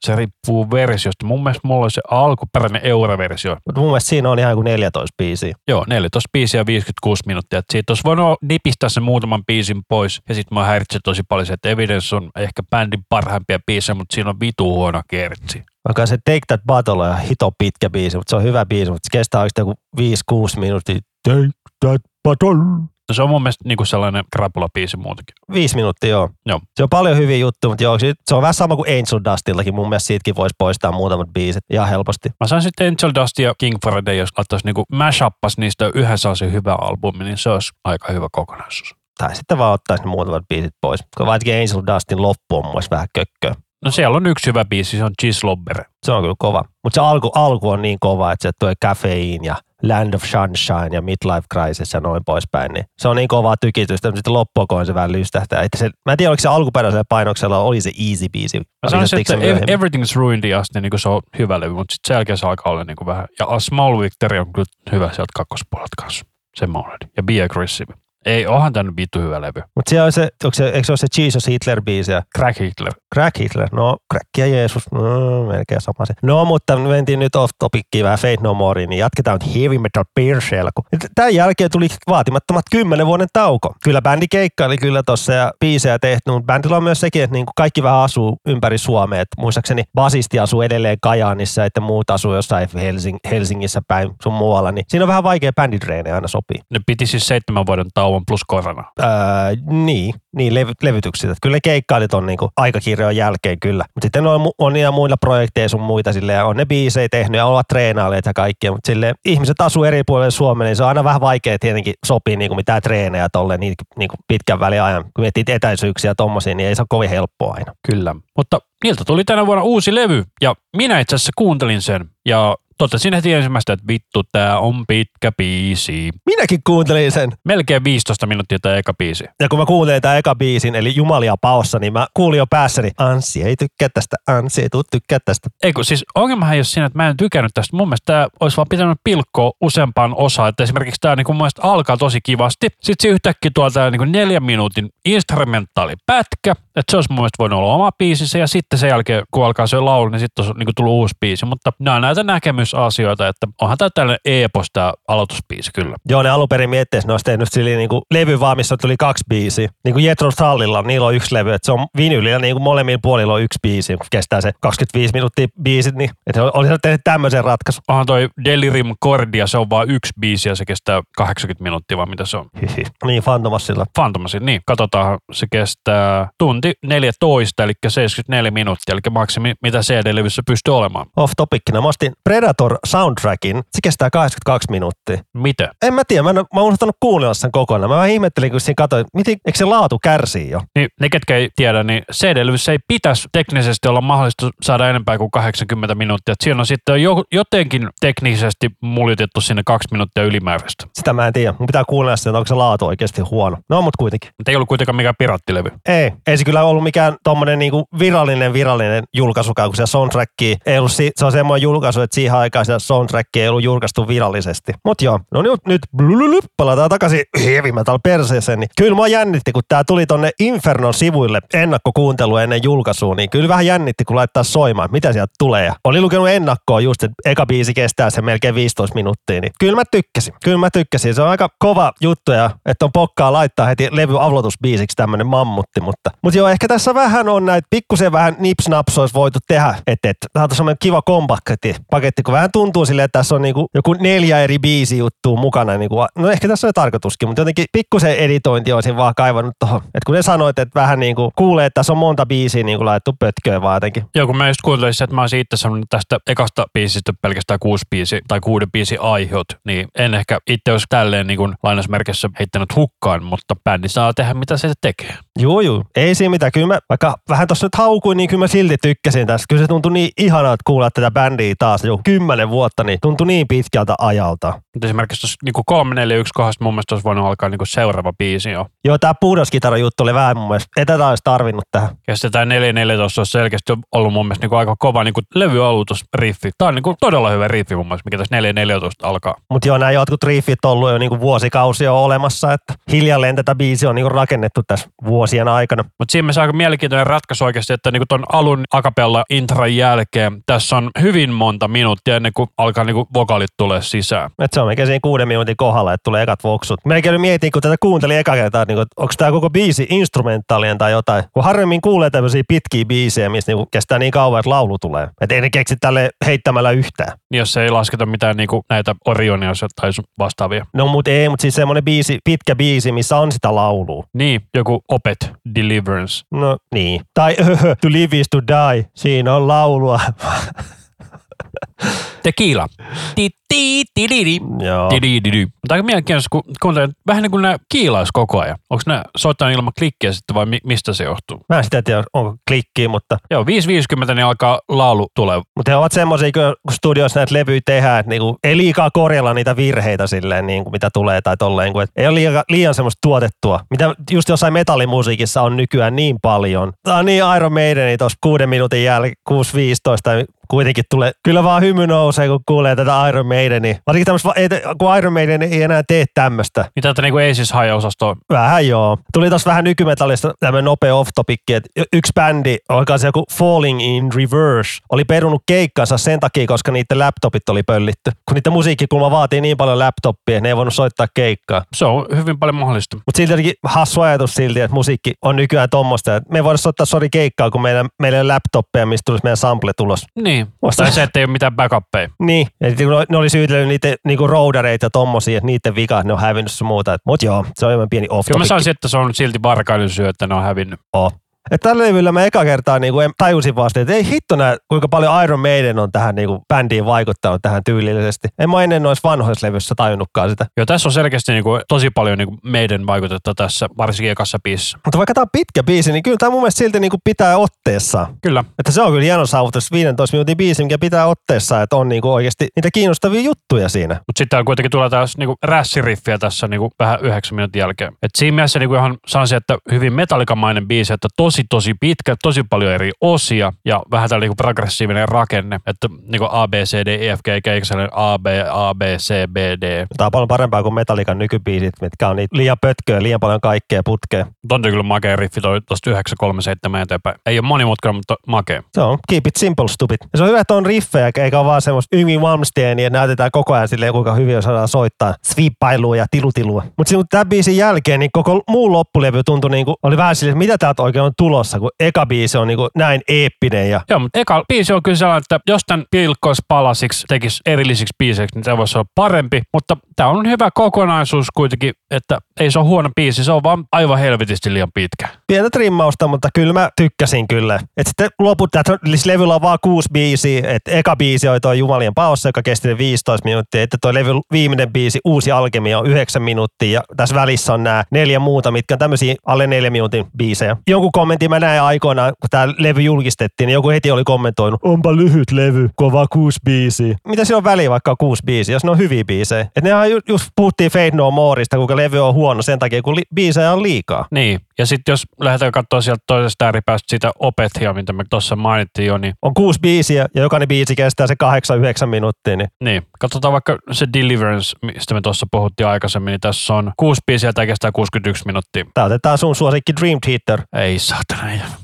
Se riippuu versiosta. Mun mielestä mulla on se alkuperäinen Euro-versio. Mutta mun mielestä siinä on ihan kuin 14 biisiä. Joo, 14 biisiä ja 56 minuuttia. Et siitä olisi voinut nipistää sen muutaman biisin pois. Ja sitten mä häiritsen tosi paljon se, että Evidence on ehkä bändin parhaimpia biisejä, mutta siinä on vitu huono kertsi. Vaikka se Take That Battle on ihan hito pitkä biisi, mutta se on hyvä biisi, mutta se kestää oikeastaan joku 5-6 minuuttia. Take That Battle. No se on mun mielestä niinku sellainen krapula-biisi muutenkin. Viisi minuuttia, joo. Joo. Se on paljon hyviä juttuja, mutta joo, se on vähän sama kuin Angel Dustillakin. Mun mielestä siitäkin voisi poistaa muutamat biisit ihan helposti. Mä sain sitten Angel Dust ja King Faraday, jos laittaisi niinku mashappas niistä yhdessä olisi hyvä albumi, niin se olisi aika hyvä kokonaisuus. Tai sitten vaan ottaisi ne muutamat biisit pois. Koska varsinkin Angel Dustin loppu on mun vähän kökköä. No siellä on yksi hyvä biisi, se on Cheese Lobber. Se on kyllä kova. Mutta se alku, alku on niin kova, että se tulee Caffeine ja Land of Sunshine ja Midlife Crisis ja noin poispäin. Niin se on niin kovaa tykitystä, mutta sitten loppuakoin se vähän lystähtää. Että se, mä en tiedä, oliko se alkuperäisellä painoksella oli se easy biisi. Mä sanoisin, että myöhemmin? Everything's Ruined asti niin se on hyvä levy, mutta sitten sen jälkeen se alkaa olla niin vähän. Ja A Small Victory on kyllä hyvä sieltä kakkospuolelta kanssa. Se mä olen. Ja Be Aggressive. Ei, onhan tämä nyt vittu hyvä levy. Mutta siellä on se, onko se, eikö se ole se Jesus Hitler-biisi ja Crack Hitler. Crack Hitler? No, Crack ja Jeesus, no, melkein sama se. No, mutta me mentiin nyt off topickiin vähän Fate No More, niin jatketaan nyt Heavy Metal Beer Tämän jälkeen tuli vaatimattomat kymmenen vuoden tauko. Kyllä bändi keikkaili kyllä tossa ja biisejä tehty, mutta bändillä on myös sekin, että niinku kaikki vähän asuu ympäri Suomea. Et muistaakseni basisti asuu edelleen Kajaanissa ja että muut asuu jossain Helsing- Helsingissä päin sun muualla, niin siinä on vähän vaikea bändidreenejä aina sopii. Ne piti siis seitsemän vuoden tauon plus korona. Öö, niin, niin levy, levytykset. Et Kyllä ne keikkailit on niinku aikakirjojen jälkeen kyllä. Mutta sitten on monia muilla projekteja sun muita silleen, ja on ne biisejä tehnyt ja ovat treenailleet ja kaikkea. Mutta silleen ihmiset asuu eri puolilla Suomea, niin se on aina vähän vaikea tietenkin sopii niinku mitään treenejä tolleen niin, niinku pitkän väliajan. Kun miettii etäisyyksiä ja tommosia, niin ei se ole kovin helppoa aina. Kyllä. Mutta niiltä tuli tänä vuonna uusi levy ja minä itse asiassa kuuntelin sen ja totesin heti ensimmäistä, että vittu, tää on pitkä biisi. Minäkin kuuntelin sen. Melkein 15 minuuttia tämä eka biisi. Ja kun mä kuuntelin tämän eka biisin, eli Jumalia paossa, niin mä kuulin jo päässäni, Anssi ei tykkää tästä, Anssi ei tuu tykkää tästä. Eikö, siis ongelmahan ei ole siinä, että mä en tykännyt tästä. Mun mielestä tämä olisi vaan pitänyt pilkkoa useampaan osaan. Että esimerkiksi tämä niin mun mielestä alkaa tosi kivasti. Sitten se yhtäkkiä tuo tämä niin neljän minuutin instrumentaali pätkä. Että se olisi mun mielestä voinut olla oma biisissä. Ja sitten sen jälkeen, kun alkaa se laulu, niin sitten olisi niin tullut uusi biisi. Mutta nämä on näitä näkemysasioita, että onhan tämä tällainen epos tämä aloitusbiisi kyllä. Joo, ne alun perin miettii, että ne olisi tehnyt sille niin kuin levy vaan, missä tuli kaksi biisiä. Niin kuin Jetro Tallilla, niillä on yksi levy, että se on vinylillä, niin kuin molemmilla puolilla on yksi biisi, kun kestää se 25 minuuttia biisit, niin että olisi tehnyt tämmöisen ratkaisun. Onhan toi Delirium Cordia, se on vain yksi biisi ja se kestää 80 minuuttia, vaan mitä se on. Niin, Fantomassilla. Fantomasi, niin. Katsotaan, se kestää tunti 14, eli 74 minuuttia, eli maksimi, mitä CD-levyssä pystyy olemaan. Off topicina. Mä ostin Predator soundtrackin. Se kestää 82 minuuttia. Mitä? En mä tiedä, mä en, mä oon unohtanut kuunnella sen kokonaan. Mä vähän ihmettelin, kun siinä katsoin, miten, eikö se laatu kärsii jo? Niin, ne ketkä ei tiedä, niin CD-levyssä ei pitäisi teknisesti olla mahdollista saada enempää kuin 80 minuuttia. Siinä on sitten jo, jotenkin teknisesti muljutettu sinne kaksi minuuttia ylimääräistä. Sitä mä en tiedä. Mun pitää kuunnella sitä, että onko se laatu oikeasti huono. No, mutta kuitenkin. Mutta ei ollut kuitenkaan mikään pirattilevy. Ei, ei se kyllä ollut mikään tommonen niinku virallinen virallinen julkaisukaan, kun se soundtracki ei ollut, si- se on semmoinen julkaisu, että siihen aikaan sitä soundtrackia ei ollut julkaistu virallisesti. Mut joo, no nyt, nyt blululup, palataan takaisin heavy metal perseeseen, niin kyllä mua jännitti, kun tää tuli tonne Infernon sivuille ennakkokuuntelu ennen julkaisua, niin kyllä vähän jännitti, kun laittaa soimaan, mitä sieltä tulee. Oli lukenut ennakkoa just, että eka biisi kestää se melkein 15 minuuttia, niin kyllä mä tykkäsin. Kyllä mä tykkäsin. Se on aika kova juttu ja että on pokkaa laittaa heti levy aloitusbiisiksi tämmönen mammutti, mutta, mutta joo, ehkä tässä vähän on näitä pikkusen vähän nips-naps olisi voitu tehdä, että, että tämä on semmoinen kiva kompakti paketti, vähän tuntuu silleen, että tässä on niinku joku neljä eri biisi juttua mukana. Niinku, no ehkä tässä on tarkoituskin, mutta jotenkin pikkusen editointi olisin vaan kaivannut tuohon. Että kun ne sanoit, että vähän niinku kuulee, että tässä on monta biisiä niinku laitettu pötköön vaan jotenkin. Joo, kun mä just kuuntelin että mä olisin itse sanonut tästä ekasta biisistä pelkästään kuusi biisi tai kuuden biisi aiheut, niin en ehkä itse olisi tälleen niin kuin lainausmerkissä heittänyt hukkaan, mutta bändi saa tehdä mitä se tekee. Juu, juu. Ei siinä mitään. Kyllä mä, vaikka vähän tuossa nyt haukuin, niin kyllä mä silti tykkäsin tästä. Kyllä se tuntui niin ihanaa, että kuulla tätä bändiä taas jo kymmenen vuotta, niin tuntui niin pitkältä ajalta. Mutta esimerkiksi tuossa niinku 341 kohdasta mun mielestä olisi voinut alkaa niinku seuraava biisi jo. Joo, tää puhdaskitara juttu oli vähän mun mielestä, ei tätä olisi tarvinnut tähän. Ja sitten tämä 414 olisi selkeästi ollut mun mielestä niinku aika kova niinku levyalutusriffi. Tämä on niinku todella hyvä riffi mun mielestä, mikä tässä 414 alkaa. Mutta joo, nämä jotkut riffit on ollut jo niinku vuosikausia olemassa, että hiljalleen tätä biisiä on niinku rakennettu tässä vuosien aikana. Mutta siinä aika mielenkiintoinen ratkaisu oikeasti, että niinku ton alun akapella intron jälkeen tässä on hyvin monta minuuttia ennen kuin alkaa niinku vokaalit tulee sisään. Et se on melkein siinä kuuden minuutin kohdalla, että tulee ekat voksut. Melkein mietin, kun tätä kuuntelin eka kertaa, että niinku, onko tämä koko biisi instrumentaalinen tai jotain. Kun harvemmin kuulee tämmöisiä pitkiä biisejä, missä niinku kestää niin kauan, että laulu tulee. Että ei ne keksi tälle heittämällä yhtään. Niin Jos ei lasketa mitään niinku näitä Orionia tai vastaavia. No mut ei, mutta siis semmoinen biisi, pitkä biisi, missä on sitä laulua. Niin, joku Opet Deliverance. No niin. Tai to live is to die. Siinä on laulua. Tequila. Mutta aika mielenkiintoista, kun kuuntelen, vähän niin kuin nämä kiilais koko ajan. Onko nämä soittanut ilman klikkiä sitten vai mi- mistä se johtuu? Mä en sitä tiedä, onko klikkiä, mutta, Joo, 5.50 niin alkaa laulu tulee. mutta he ovat semmoisia, kun studioissa näitä levyjä tehdään, että niinku, ei liikaa korjalla niitä virheitä silleen, niinku, mitä tulee tai tolleen. Kun, ei ole liian, liian semmoista tuotettua, mitä just jossain metallimusiikissa on nykyään niin paljon. Tämä on niin Iron Maideni tuossa kuuden minuutin jälkeen, 6.15, kuitenkin tulee, kyllä vaan hymy nousee, kun kuulee tätä Iron Maidenia. Varsinkin tämmöistä, kun Iron Maiden ei enää tee tämmöistä. Mitä tätä niinku Aces High-osastoa? Vähän joo. Tuli tossa vähän nykymetallista tämmöinen nopea off topikki, että yksi bändi, olikohan se joku Falling in Reverse, oli perunut keikkansa sen takia, koska niiden laptopit oli pöllitty. Kun niiden musiikkikulma vaatii niin paljon laptoppia, ne ei voinut soittaa keikkaa. Se on hyvin paljon mahdollista. Mutta silti jotenkin hassu ajatus silti, että musiikki on nykyään tommoista. että Me ei voida soittaa sori keikkaa, kun meidän, meillä ei ole laptoppeja, mistä tulisi meidän sample tulos. Niin. Vasta- Tai se, että ei ole mitään backuppeja. Niin, kun ne oli syytellyt niitä niinku roudareita ja tommosia, että niiden vika, ne on hävinnyt sun muuta. Mut joo, se on ihan pieni off Kyllä mä sanoisin, että se on silti varkailun syy, että ne on hävinnyt. Et tällä levyllä mä eka kertaa niinku en- tajusin vasta, että ei hitto nää, kuinka paljon Iron Maiden on tähän niinku bändiin vaikuttanut tähän tyylillisesti. En mä ennen noissa vanhoissa levyssä tajunnutkaan sitä. Joo, tässä on selkeästi niinku tosi paljon niinku meidän vaikutetta tässä, varsinkin ekassa biisissä. Mutta vaikka tää on pitkä biisi, niin kyllä tää mun mielestä silti niinku pitää otteessa. Kyllä. Että se on kyllä hieno saavutus, 15 minuutin biisi, mikä pitää otteessa, että on niinku oikeasti niitä kiinnostavia juttuja siinä. Mutta sitten kuitenkin tulee taas niinku rässiriffiä tässä niinku vähän yhdeksän minuutin jälkeen. Et siinä mielessä niinku ihan sanoisin, että hyvin metallikamainen biisi, että tosi tosi pitkä, tosi paljon eri osia ja vähän tällainen niinku progressiivinen rakenne, että niinku A, B, C, D, E, F, G, sellainen A, B, A, B, C, B, D. Tää on paljon parempaa kuin Metallican nykybiisit, mitkä on niitä liian pötköä, liian paljon kaikkea putkea. On kyllä makea riffi toi tosta 937 eteenpäin. Ei ole monimutkainen, mutta makea. Se on keep it simple stupid. Ja se on hyvä, että on riffejä, eikä ole vaan semmoista Yngvi Malmsteenia, että näytetään koko ajan silleen, kuinka hyvin osataan soittaa sviippailua ja tilutilua. Mutta tämän biisin jälkeen niin koko muu loppulevy tuntui niin kuin, oli vähän silleen, että mitä täältä oikein on tulossa, kun eka biisi on niin kuin näin eeppinen ja Joo, mutta eka biisi on kyllä sellainen, että jos tämän pilkkois palasiksi, tekisi erillisiksi biiseiksi, niin se voisi olla parempi. Mutta tämä on hyvä kokonaisuus kuitenkin, että ei se ole huono biisi, se on vaan aivan helvetisti liian pitkä. pientä trimmausta, mutta kyllä mä tykkäsin kyllä. Et sitten loput, että levyllä on vaan kuusi biisiä, että eka biisi oli toi Jumalien paossa, joka kesti 15 minuuttia, että toi levy viimeinen biisi, Uusi alkemia, on 9 minuuttia, ja tässä välissä on nämä neljä muuta, mitkä on tämmöisiä alle neljä minuutin biisejä. Jonkun kommentin mä näin aikoinaan, kun tämä levy julkistettiin, niin joku heti oli kommentoinut, onpa lyhyt levy, vaan kuusi biisiä. Mitä siinä on väliä, vaikka on kuusi biisiä, jos ne on hyviä biisejä? Et nehän ju- just puhuttiin Fade No Moreista, kuinka levy on huono sen takia, kun li- biisejä on liikaa. Niin, ja sitten jos lähdetään katsoa sieltä toisesta ääripäästä sitä Opethia, mitä me tuossa mainittiin jo, niin, on kuusi biisiä ja jokainen biisi kestää se 8-9 minuuttia, niin niin katsotaan vaikka se Deliverance, mistä me tuossa puhuttiin aikaisemmin, niin tässä on kuusi biisiä ja tämä kestää 61 minuuttia. tää otetaan sun suosikki Dream Theater. Ei saatana.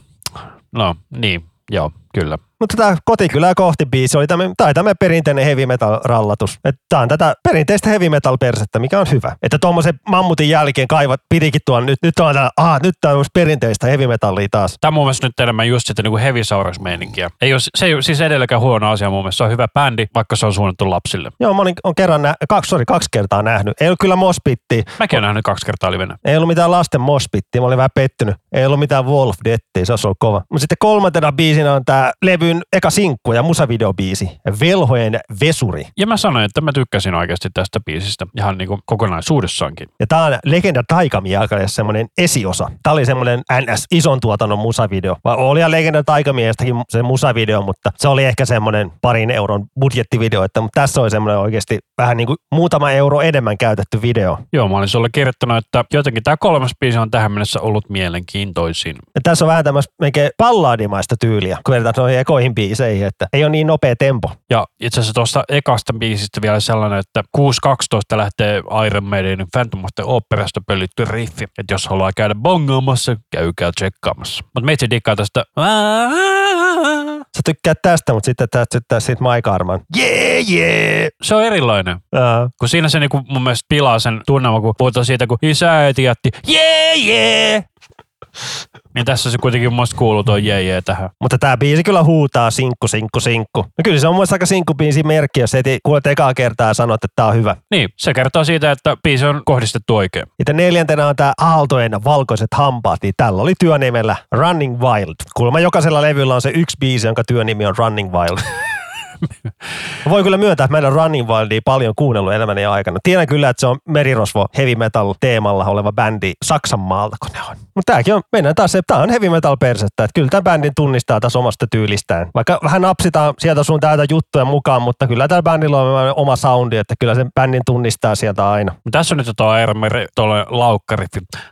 No, niin, joo, kyllä. Mutta tämä kotikylää kohti biisi oli tämä, tai tämä perinteinen heavy metal rallatus. Tämä on tätä perinteistä heavy metal persettä, mikä on hyvä. Että tuommoisen mammutin jälkeen kaivat pitikin tuolla nyt, nyt on tää, ah, nyt tää on perinteistä heavy metallia taas. Tämä on mun mielestä nyt enemmän just sitä niin heavy meininkiä. Ei ole, se ei ole siis edelläkään huono asia mun mielestä. Se on hyvä bändi, vaikka se on suunnattu lapsille. Joo, mä olin, on kerran, nä- kaksi, sorry, kaksi kertaa nähnyt. Ei ollut kyllä mospittiä. Mäkin olen nähnyt kaksi kertaa livenä. Ei ollut mitään lasten mospittia, mä olin vähän pettynyt. Ei ollut mitään Wolf Dettiä, se olisi ollut kova. Mutta sitten kolmantena biisinä on tää levyn eka sinkku ja musavideobiisi, Velhojen vesuri. Ja mä sanoin, että mä tykkäsin oikeasti tästä biisistä ihan niin kuin kokonaisuudessaankin. Ja tää on Legenda Taikamiekalle semmoinen esiosa. Tää oli semmoinen NS ison tuotannon musavideo. Vai oli ja Legenda Taikamiestäkin se musavideo, mutta se oli ehkä semmoinen parin euron budjettivideo, että mutta tässä oli semmoinen oikeasti vähän niin kuin muutama euro enemmän käytetty video. Joo, mä olin sulle kirjoittanut, että jotenkin tämä kolmas biisi on tähän mennessä ollut mielenkiintoisin. Ja tässä on vähän tämmöistä melkein palladimaista tyyliä, kun verrataan noihin ekoihin biiseihin, että ei ole niin nopea tempo. Ja itse asiassa tuosta ekasta biisistä vielä sellainen, että 6.12 lähtee Iron Maidenin Phantom of the Operasta pöllitty riffi. Että jos haluaa käydä bongaamassa, käykää tsekkaamassa. Mutta meitsi dikkaa tästä. Sä tykkäät tästä, mutta sitten tästä syttää siitä Mike Arman. Jee, jee! Se on erilainen. Ää, Kun siinä se niinku mun mielestä pilaa sen tunnelman, kun puhutaan siitä, kun isä äiti jätti jee jee. Niin tässä se kuitenkin mun kuuluu tuo jee jee tähän. Mutta tämä biisi kyllä huutaa sinkku, sinkku, sinkku. No kyllä se on mun mielestä aika sinkkubiisin merkki, jos heti kuulet ekaa kertaa ja sanot, että tämä on hyvä. Niin, se kertoo siitä, että biisi on kohdistettu oikein. Ja neljäntenä on tämä Aaltojen valkoiset hampaat, niin tällä oli työnimellä Running Wild. Kuulemma jokaisella levyllä on se yksi biisi, jonka työnimi on Running Wild. Mä Voin kyllä myöntää, että mä en ole Running Wildia paljon kuunnellut elämäni aikana. Tiedän kyllä, että se on merirosvo heavy metal teemalla oleva bändi Saksan maalta, kun ne on. Mutta tämäkin on, mennään taas tää on heavy metal persettä. Että kyllä tämä bändin tunnistaa taas omasta tyylistään. Vaikka vähän napsitaan sieltä sun täältä juttuja mukaan, mutta kyllä tällä bändillä on oma soundi, että kyllä sen bändin tunnistaa sieltä aina. Tässä on nyt tuo tuolla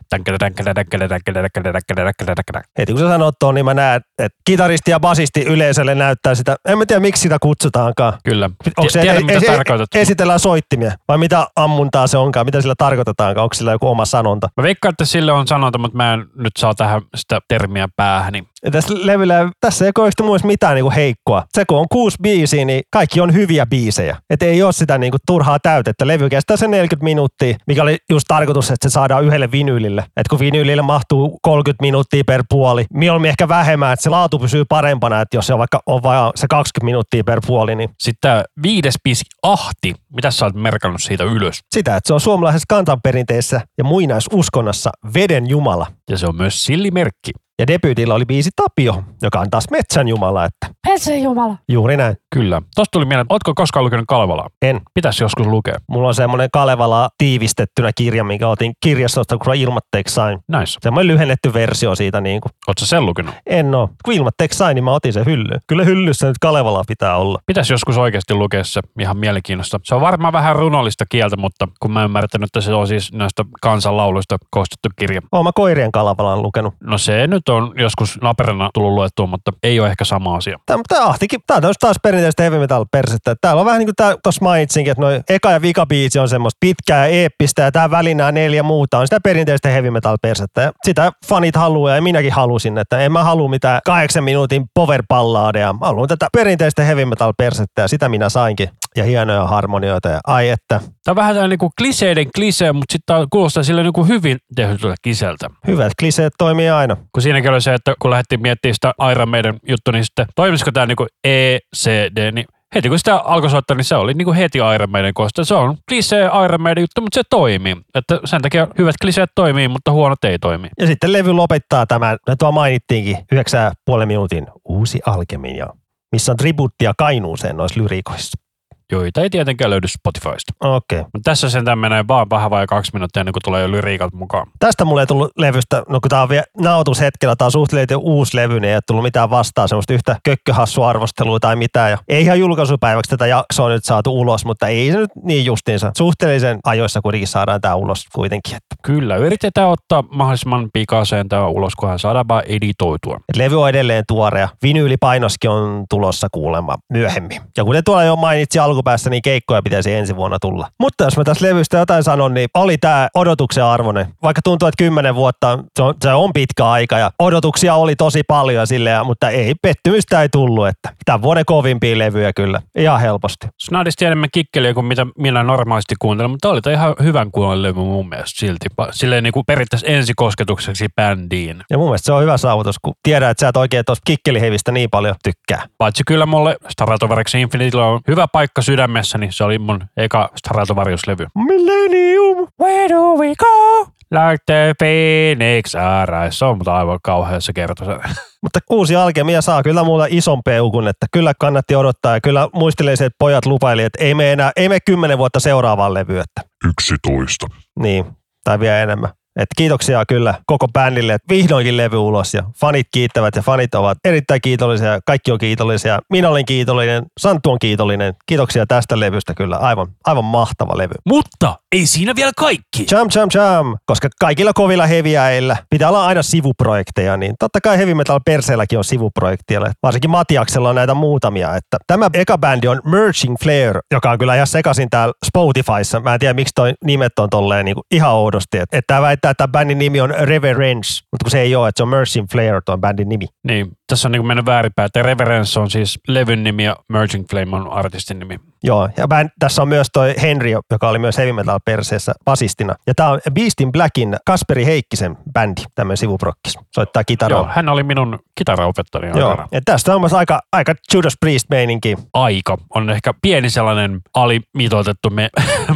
tänkele, tänkele, tänkele, tänkele. Heti kun sä sanot tuon, niin mä näen, että kitaristi ja basisti yleisölle näyttää sitä. En mä tiedä, miksi sitä kutsutaankaan. Kyllä. Onko se, Tiedän, mitä tarkoitat. esitellään soittimia vai mitä ammuntaa se onkaan, mitä sillä tarkoitetaankaan, onko sillä joku oma sanonta. Mä veikkaan, että sille on sanonta, mutta mä en nyt saa tähän sitä termiä päähäni. Ja tässä levyllä, tässä ei oikeasti mun mielestä mitään niinku heikkoa. Se kun on kuusi biisiä, niin kaikki on hyviä biisejä. Että ei ole sitä niinku turhaa täytettä. Levy kestää se 40 minuuttia, mikä oli just tarkoitus, että se saadaan yhdelle vinyylille. Että kun vinyylille mahtuu 30 minuuttia per puoli, mieluummin ehkä vähemmän, että se laatu pysyy parempana, että jos se on vaikka on vaan se 20 minuuttia per puoli, niin Sitten viides biisi, Ahti. Mitä sä oot merkannut siitä ylös? sitä, että se on suomalaisessa kansanperinteessä ja muinaisuskonnossa veden jumala. Ja se on myös sillimerkki. Ja debyytillä oli biisi Tapio, joka on taas metsän jumala, että Metsän jumala. juuri näin. Kyllä. Tosta tuli mieleen, ootko koskaan lukenut Kalevalaa? En. Pitäisi joskus lukea. Mulla on semmoinen Kalevala tiivistettynä kirja, minkä otin kirjastosta, kun ilmatteeksi sain. Nice. Semmoinen lyhennetty versio siitä niin kuin. Oot sä sen lukenut? En oo. Kun ilmatteeksi sain, niin mä otin sen hyllyyn. Kyllä hyllyssä nyt Kalevala pitää olla. Pitäisi joskus oikeasti lukea se ihan mielenkiinnosta. Se on varmaan vähän runollista kieltä, mutta kun mä ymmärtänyt, että se on siis näistä kansanlauluista koostettu kirja. Oon mä koirien Kalevalan lukenut. No se nyt on joskus naperana tullut luettua, mutta ei ole ehkä sama asia. Tämä, tämä ahtikin, tämä on taas perinteistä heavy metal persettä. Täällä on vähän niin kuin tuossa mainitsinkin, että noin eka ja vika biisi on semmoista pitkää eeppistä ja tämä välinää neljä muuta on sitä perinteistä heavy metal persettä. Ja sitä fanit haluaa ja minäkin halusin, että en mä halua mitään kahdeksan minuutin power balladeja. Haluan tätä perinteistä heavy metal persettä ja sitä minä sainkin. Ja hienoja harmonioita ja ai että, Tämä on vähän tämmöinen niin kuin kliseiden klisee, mutta sitten kuulostaa sille niin kuin hyvin tehdyltä kiseltä. hyvät kliseet toimii aina. Kun siinäkin oli se, että kun lähdettiin miettimään sitä Iron Maiden juttu, niin sitten toimisiko tämä niin kuin ECD, niin heti kun sitä alkoi soittaa, niin se oli niin kuin heti Iron Maiden kosta. Se on klisee Iron Maiden juttu, mutta se toimii. Että sen takia hyvät kliseet toimii, mutta huonot ei toimi. Ja sitten levy lopettaa tämän, no tuo mainittiinkin, 9,5 minuutin uusi alkemia, missä on tribuuttia Kainuuseen noissa lyriikoissa. Joita ei tietenkään löydy Spotifysta. Okei. Okay. Tässä sen menee vaan vähän vai kaksi minuuttia ennen kuin tulee jo lyriikat mukaan. Tästä mulle ei tullut levystä, no kun tää on vielä nautushetkellä, tää on suhteellisen uusi levy, niin ei ole tullut mitään vastaan semmoista yhtä kökköhassua arvostelua tai mitään. Ja ei ihan julkaisupäiväksi tätä jaksoa nyt saatu ulos, mutta ei se nyt niin justiinsa. Suhteellisen ajoissa kuitenkin saadaan tää ulos kuitenkin. Että. Kyllä, yritetään ottaa mahdollisimman pikaiseen tämä ulos, kunhan saadaan vaan editoitua. Et levy on edelleen tuore ja vinyylipainoskin on tulossa kuulemma myöhemmin. Ja kuten tuolla jo mainitsi alkupäässä, niin keikkoja pitäisi ensi vuonna tulla. Mutta jos mä tässä levystä jotain sanon, niin oli tämä odotuksen arvoinen. Vaikka tuntuu, että kymmenen vuotta se on, se on pitkä aika ja odotuksia oli tosi paljon silleen, mutta ei, pettymystä ei tullut. Että tämän vuoden kovimpia levyjä kyllä, ihan helposti. Snadisti enemmän kikkeliä kuin mitä minä normaalisti kuuntelen, mutta oli ihan hyvän kuulen levy mun mielestä silti. Silleen niin kuin periaatteessa ensikosketukseksi bändiin. Ja mun mielestä se on hyvä saavutus, kun tiedät, että sä et oikein tuosta kikkelihevistä niin paljon tykkää. Paitsi kyllä mulle Stratovarex Infinitellä on hyvä paikka sydämessäni se oli mun eka Stratovarius-levy. Millennium, where do we go? Like the Phoenix Arise. Se on mutta aivan kauhean se kertoo. Mutta uusi alkemia saa kyllä mulla ison peukun, että kyllä kannatti odottaa ja kyllä muistelaiset pojat lupaili, että ei me enää, ei me kymmenen vuotta seuraavaan levyyn, että Yksitoista. niin, tai vielä enemmän. Et kiitoksia kyllä koko bändille, että vihdoinkin levy ulos ja fanit kiittävät ja fanit ovat erittäin kiitollisia kaikki on kiitollisia. Minä olen kiitollinen, Santtu on kiitollinen. Kiitoksia tästä levystä kyllä, aivan, aivan mahtava levy. Mutta ei siinä vielä kaikki. Jam, jam, jam, koska kaikilla kovilla heviäillä pitää olla aina sivuprojekteja, niin totta kai Heavy Metal Perseelläkin on sivuprojekteja. Varsinkin Matiaksella on näitä muutamia. Että tämä eka bändi on Merging Flare, joka on kyllä ihan sekaisin täällä Spotifyssa. Mä en tiedä, miksi toi nimet on tolleen niin kuin ihan oudosti. Että, että tämä väittää, että bändin nimi on Reverence, mutta kun se ei ole, että se on Merging Flare tuon bändin nimi. Niin, tässä on niin mennyt väärinpäin. että Reverence on siis levyn nimi ja Merging Flame on artistin nimi. Joo, ja bänd, tässä on myös toi Henry, joka oli myös Heavy Metal Perseessä basistina. Ja tämä on Beast in Blackin Kasperi Heikkisen bändi, tämmöinen sivuprokkis. Soittaa kitaraa. Joo, hän oli minun kitaraopettajani Joo. aikana. Ja tästä on myös aika, aika Judas Priest-meininki. Aika on ehkä pieni sellainen alimitoitettu me...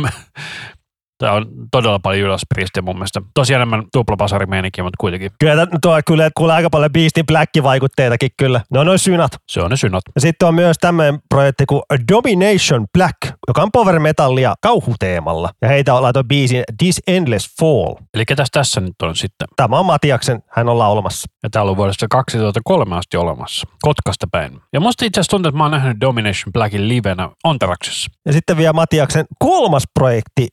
Tämä on todella paljon Judas Priestia mun mielestä. Tosi enemmän tuplapasarimeininkiä, mutta kuitenkin Kyllä tuo kyllä kuulee aika paljon Beast in Black-vaikutteitakin kyllä. Ne on noin synat. se on ne synat. Ja sitten on myös tämmöinen projekti kuin Domination Black, joka on power metallia kauhuteemalla. Ja heitä laitoi biisin This Endless Fall. Eli ketäs tässä nyt on sitten? Tämä on Matiaksen, hän on laulamassa. Ja täällä on vuodesta 2003 asti olemassa. Kotkasta päin. Ja musta itse asiassa tuntuu, että mä oon nähnyt Domination Blackin livenä Antaraksissa. Ja sitten vielä Matiaksen kolmas projekti,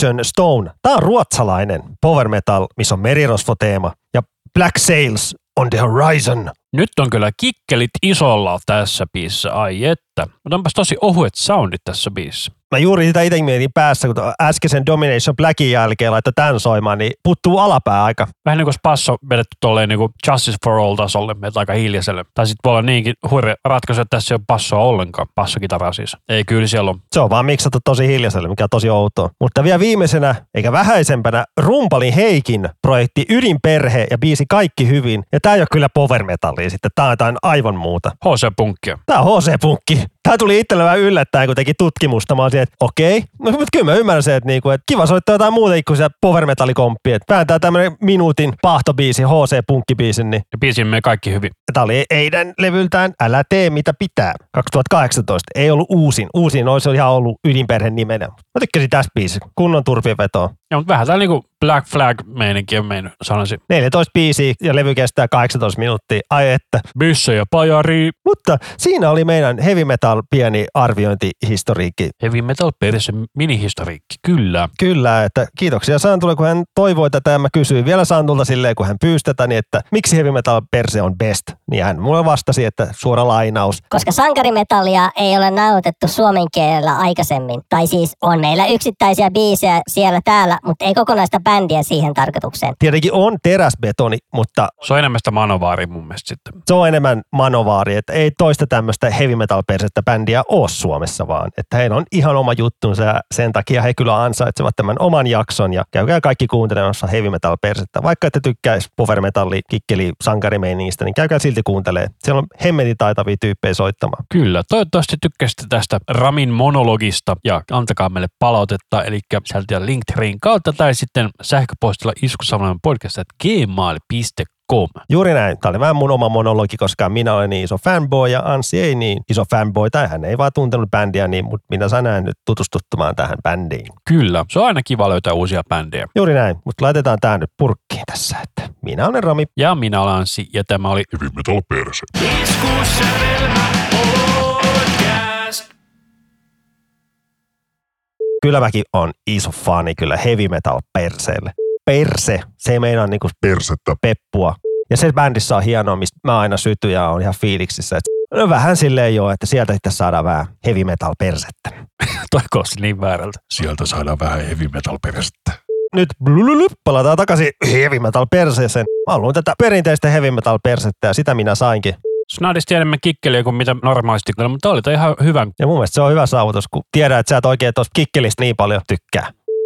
Blazon Stone. Tämä on ruotsalainen power metal, missä on merirosvo-teema. Ja Black Sails on the Horizon. Nyt on kyllä kikkelit isolla tässä biisissä, ai että. Mutta onpas tosi ohuet soundit tässä biisissä. Mä juuri sitä itse mietin päässä, kun äskeisen Domination Blackin jälkeen laittoi tämän soimaan, niin puttuu alapää aika. Vähän niin kuin passo vedetty tolleen niin kuin Justice for All tasolle, että aika hiljaiselle. Tai sitten voi olla niinkin hurja ratkaisu, että tässä ei ole passoa ollenkaan, passokitaraa siis. Ei kyllä siellä on. Se on vaan miksattu tosi hiljaiselle, mikä on tosi outoa. Mutta vielä viimeisenä, eikä vähäisempänä, Rumpalin Heikin projekti Ydinperhe ja biisi Kaikki hyvin. Ja tää ei ole kyllä power metallia sitten, tää on jotain aivan muuta. HC-punkkia. Tää on HC-punkki. Tää tuli itselle vähän yllättäen, kun teki tutkimusta. Mä olisin, että okei. No, mutta kyllä mä ymmärrän se, että, niinku, että kiva soittaa jotain muuta kuin se power metallikomppia. Että vääntää tämmönen minuutin pahtobiisi, HC-punkkibiisin, niin Ja biisin me kaikki hyvin. Tämä oli Eidän levyltään Älä tee mitä pitää. 2018. Ei ollut uusin. Uusin olisi ihan ollut ydinperheen nimenä. Mä tykkäsin tästä biisi. Kunnon turpivetoa. Ja, mutta vähän täällä niinku Black Flag-meininki on mennyt, sanoisin. 14 biisiä ja levy kestää 18 minuuttia. Ai että. Byssä ja pajari. Mutta siinä oli meidän heavy metal pieni arviointihistoriikki. Heavy Metal Perse minihistoriikki, kyllä. Kyllä, että kiitoksia Santulle, kun hän toivoi tätä ja mä kysyin vielä Santulta silleen, kun hän pyysi tätä, niin että miksi heavy metal perse on best. Niin hän mulle vastasi, että suora lainaus. Koska sankarimetallia ei ole nautettu suomen kielellä aikaisemmin. Tai siis on meillä yksittäisiä biisejä siellä täällä, mutta ei kokonaista bändiä siihen tarkoitukseen. Tietenkin on teräsbetoni, mutta Se on enemmän sitä manovaaria mun mielestä sitten. se on enemmän manovaari, että ei toista tämmöistä heavy metal persettä bändiä ole Suomessa vaan. Että heillä on ihan oma juttunsa ja sen takia he kyllä ansaitsevat tämän oman jakson ja käykää kaikki kuuntelemassa heavy metal persettä. Vaikka ette tykkäisi power metalli, kikkeli, sankarimeiningistä, niin käykää silti kuuntelee. Siellä on hemmetin taitavia tyyppejä soittamaan. Kyllä, toivottavasti tykkäsitte tästä Ramin monologista ja antakaa meille palautetta, eli sieltä Linktreen kautta tai sitten sähköpostilla iskusavalainen podcast at gmail.com. Juuri näin. Tämä oli vähän mun oma monologi, koska minä olen niin iso fanboy ja Anssi ei niin iso fanboy. Tai hän ei vaan tuntenut bändiä niin, mutta minä sain nyt tutustuttumaan tähän bändiin. Kyllä, se on aina kiva löytää uusia bändejä. Juuri näin, mutta laitetaan tämä nyt purkkiin tässä. Että minä olen Rami. Ja minä olen Anssi, ja tämä oli Heavy Metal Perse. Kyllä mäkin on iso fani kyllä heavy metal perseelle. Perse, se ei meinaa niinku Persettä. peppua. Ja se bändissä on hienoa, mistä mä aina sytyn ja on ihan fiiliksissä. Et no vähän silleen jo, että sieltä sitten saadaan vähän heavy metal persettä. toi kuulosti niin väärältä. Sieltä saadaan vähän Heavy Metal Persettä. Nyt blululup, palataan takaisin heavy metal perseeseen. Mä haluan tätä perinteistä heavy metal persettä ja sitä minä sainkin. Snadisti enemmän kikkeliä kuin mitä normaalisti, mutta oli toi ihan hyvä. Ja mun mielestä se on hyvä saavutus, kun tiedät, että sä et oikein tuosta kikkelistä niin paljon tykkää.